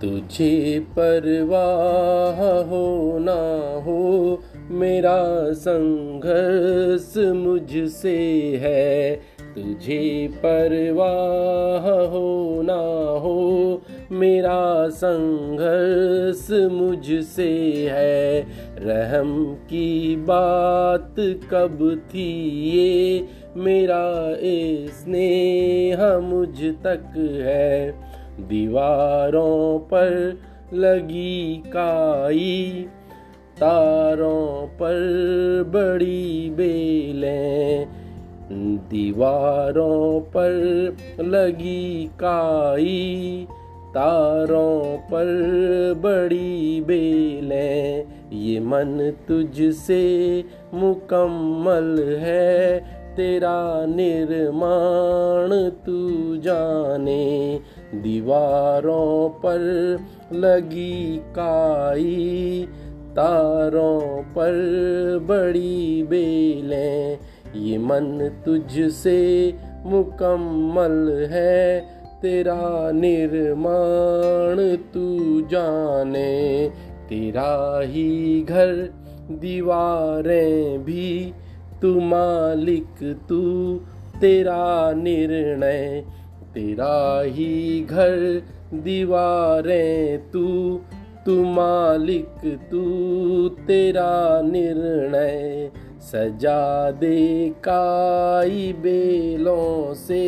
तुझे परवाह हो ना हो, मेरा संघर्ष मुझसे है। तुझे परवाह हो ना हो, मेरा संघर्ष मुझसे है। रहम की बात कब थी ये, मेरा स्नेह मुझ तक है। दीवारों पर लगी काई, तारों पर बड़ी बेलें। दीवारों पर लगी काई, तारों पर बड़ी बेलें। ये मन तुझसे मुकम्मल है, तेरा निर्माण तू जाने। दीवारों पर लगी काई, तारों पर बड़ी बेलें। ये मन तुझसे मुकम्मल है, तेरा निर्माण तू जाने। तेरा ही घर, दीवारें भी, तू मालिक तू, तेरा निर्णय। तेरा ही घर दीवारें तू तू मालिक, तू तेरा निर्णय। सजा दे काई बेलों से,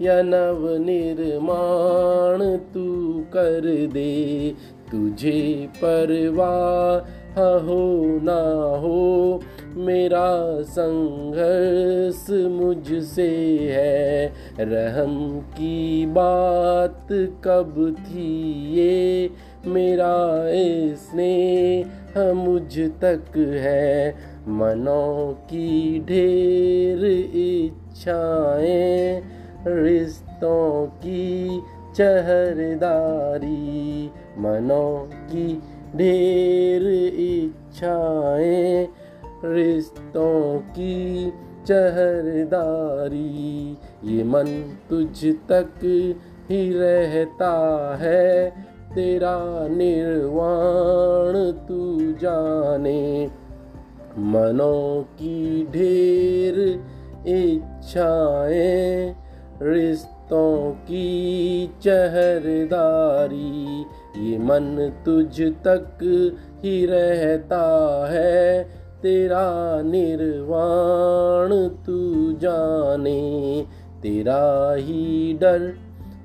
या नव निर्माण तू कर दे। तुझे परवाह हो ना हो मेरा संघर्ष मुझसे है। रहम की बात कब थी ये? मेरा स्नेह मुझ तक है। मनों की ढेर इच्छाएँ, रिश्तों की चहरदारी, मनों की ढेर इच्छाएँ रिश्तों की चहरदारी, ये मन तुझ तक ही रहता है। तेरा निर्वाण तू जाने, मनों की ढेर इच्छाएँ, रिश्तों की चहरदारी, ये मन तुझ तक ही रहता है। तेरा निर्वाण तू जाने, तेरा ही डर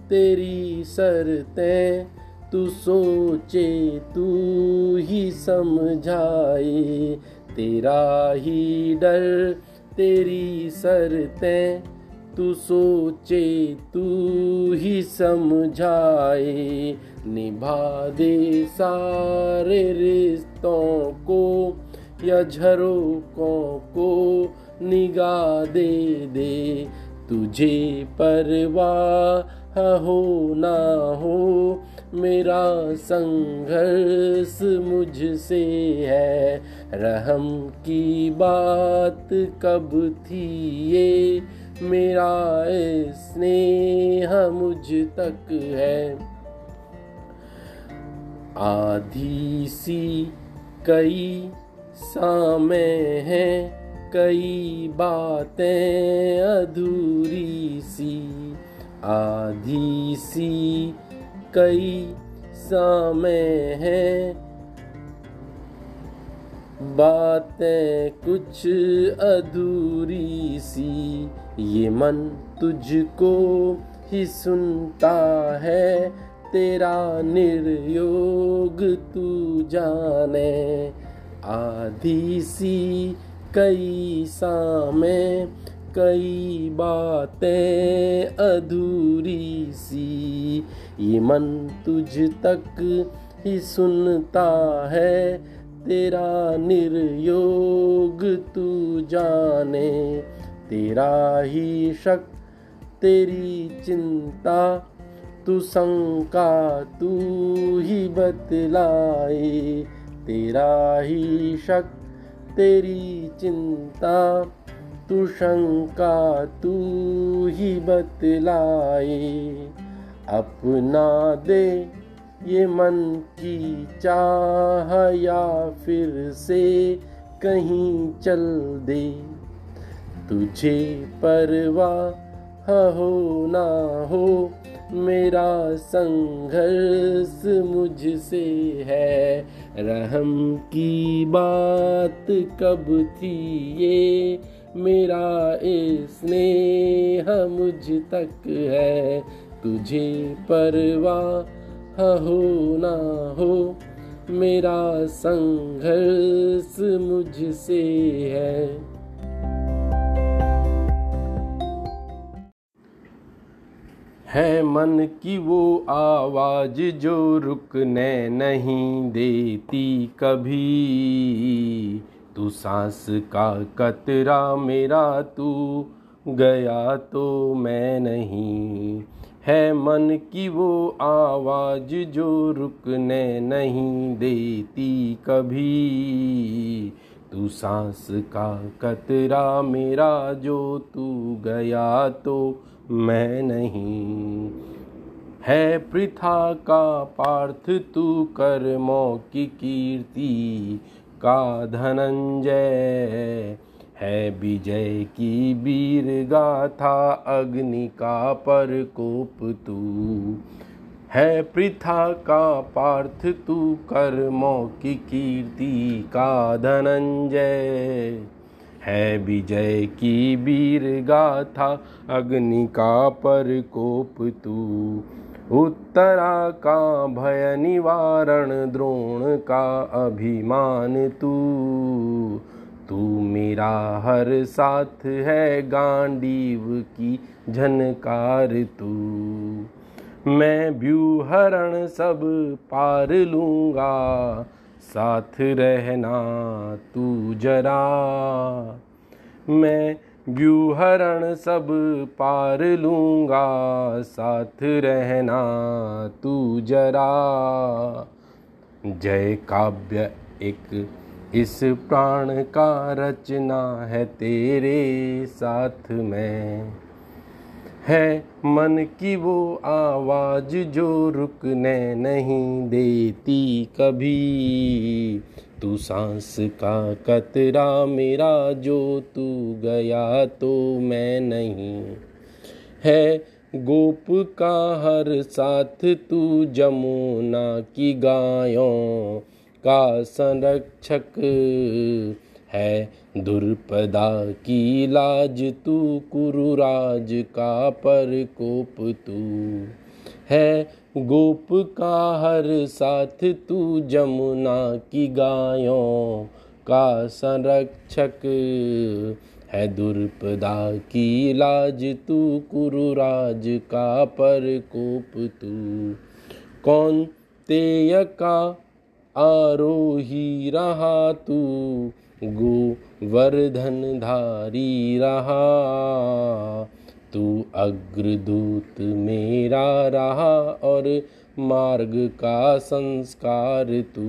तेरी सरतें तू सोचे तू ही समझाए, तेरा ही डर तेरी सरतें तू सोचे तू ही समझाए, निभा दे सारे रिश्तों को या झरोकों को निगाह दे दे। तुझे परवाह हो ना हो, मेरा संघर्ष मुझसे है। रहम की बात कब थी ये? मेरा स्नेह मुझ तक है। आधी सी कई सामे हैं कई बातें अधूरी सी, आधी सी कई समय हैं। बातें कुछ अधूरी सी, ये मन तुझको ही सुनता है, तेरा निर्योग तू जाने। आधी सी कई सामे, कई बातें अधूरी सी। ये मन तुझ तक ही सुनता है, तेरा निर्योग तू जाने। तेरा ही शक, तेरी चिंता, तू शंका तू ही बतलाए। तेरा ही शक, तेरी चिंता, तू शंका, तू ही बतलाए। अपना दे ये मन की चाह या फिर से कहीं चल दे। तुझे परवाह हो ना हो मेरा संघर्ष मुझसे है। रहम की बात कब थी ये? मेरा स्नेह मुझ तक है। तुझे परवाह हो ना हो, मेरा संघर्ष मुझसे है। है मन की वो आवाज़ जो रुकने नहीं देती कभी। तू सांस का कतरा मेरा, तू गया तो मैं नहीं। है मन की वो आवाज़ जो रुकने नहीं देती कभी। तू सांस का कतरा मेरा, जो तू गया तो मैं नहीं। है प्रथा का पार्थ तू कर्मों की कीर्ति का धनंजय। है विजय की वीर गाथा अग्नि का परकोप तू। है प्रथा का पार्थ तू कर्मों की कीर्ति का धनंजय। है विजय की वीर गाथा अग्नि का परकोप तू। उत्तरा का भय निवारण, द्रोण का अभिमान तू। तू मेरा हर साथ है, गांडीव की झनकार तू। मैं व्यूहरण सब पार लूँगा साथ रहना तू जरा। मैं व्यूहरण सब पार लूँगा, साथ रहना तू जरा। जय काव्य एक, इस प्राण का रचना है तेरे साथ में। है मन की वो आवाज़ जो रुकने नहीं देती कभी। तू सांस का कतरा मेरा, जो तू गया तो मैं नहीं। है गोप का हर साथ, तू जमुना की गायों का संरक्षक। है दुर्पदा की लाज, तू कुरुराज का परकोप तू। है गोप का हर साथ, तू जमुना की गायों का संरक्षक। है दुर्पदा की लाज, तू कुरुराज का परकोप तू। कौन तेय का आरोही रहा तू? गोवर्धन धारी रहा तू अग्रदूत मेरा रहा और मार्ग का संस्कार तू।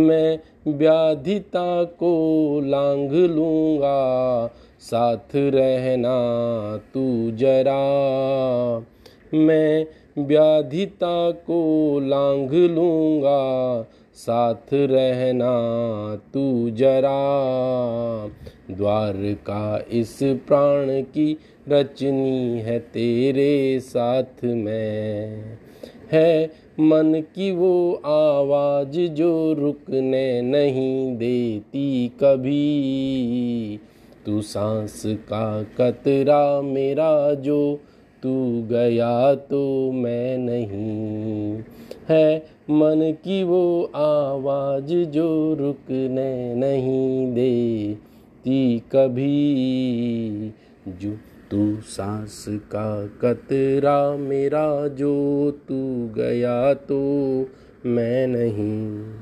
मैं व्याधिता को लांग लूँगा, साथ रहना तू जरा। मैं व्याधिता को लांग लूँगा साथ रहना तू जरा। द्वार का इस प्राण की रचनी है तेरे साथ में। है मन की वो आवाज़ जो रुकने नहीं देती कभी। तू सांस का कतरा मेरा जो तू गया तो मैं नहीं। है मन की वो आवाज़ जो रुकने नहीं देती कभी। जो तू सांस का कतरा मेरा, जो तू गया तो मैं नहीं।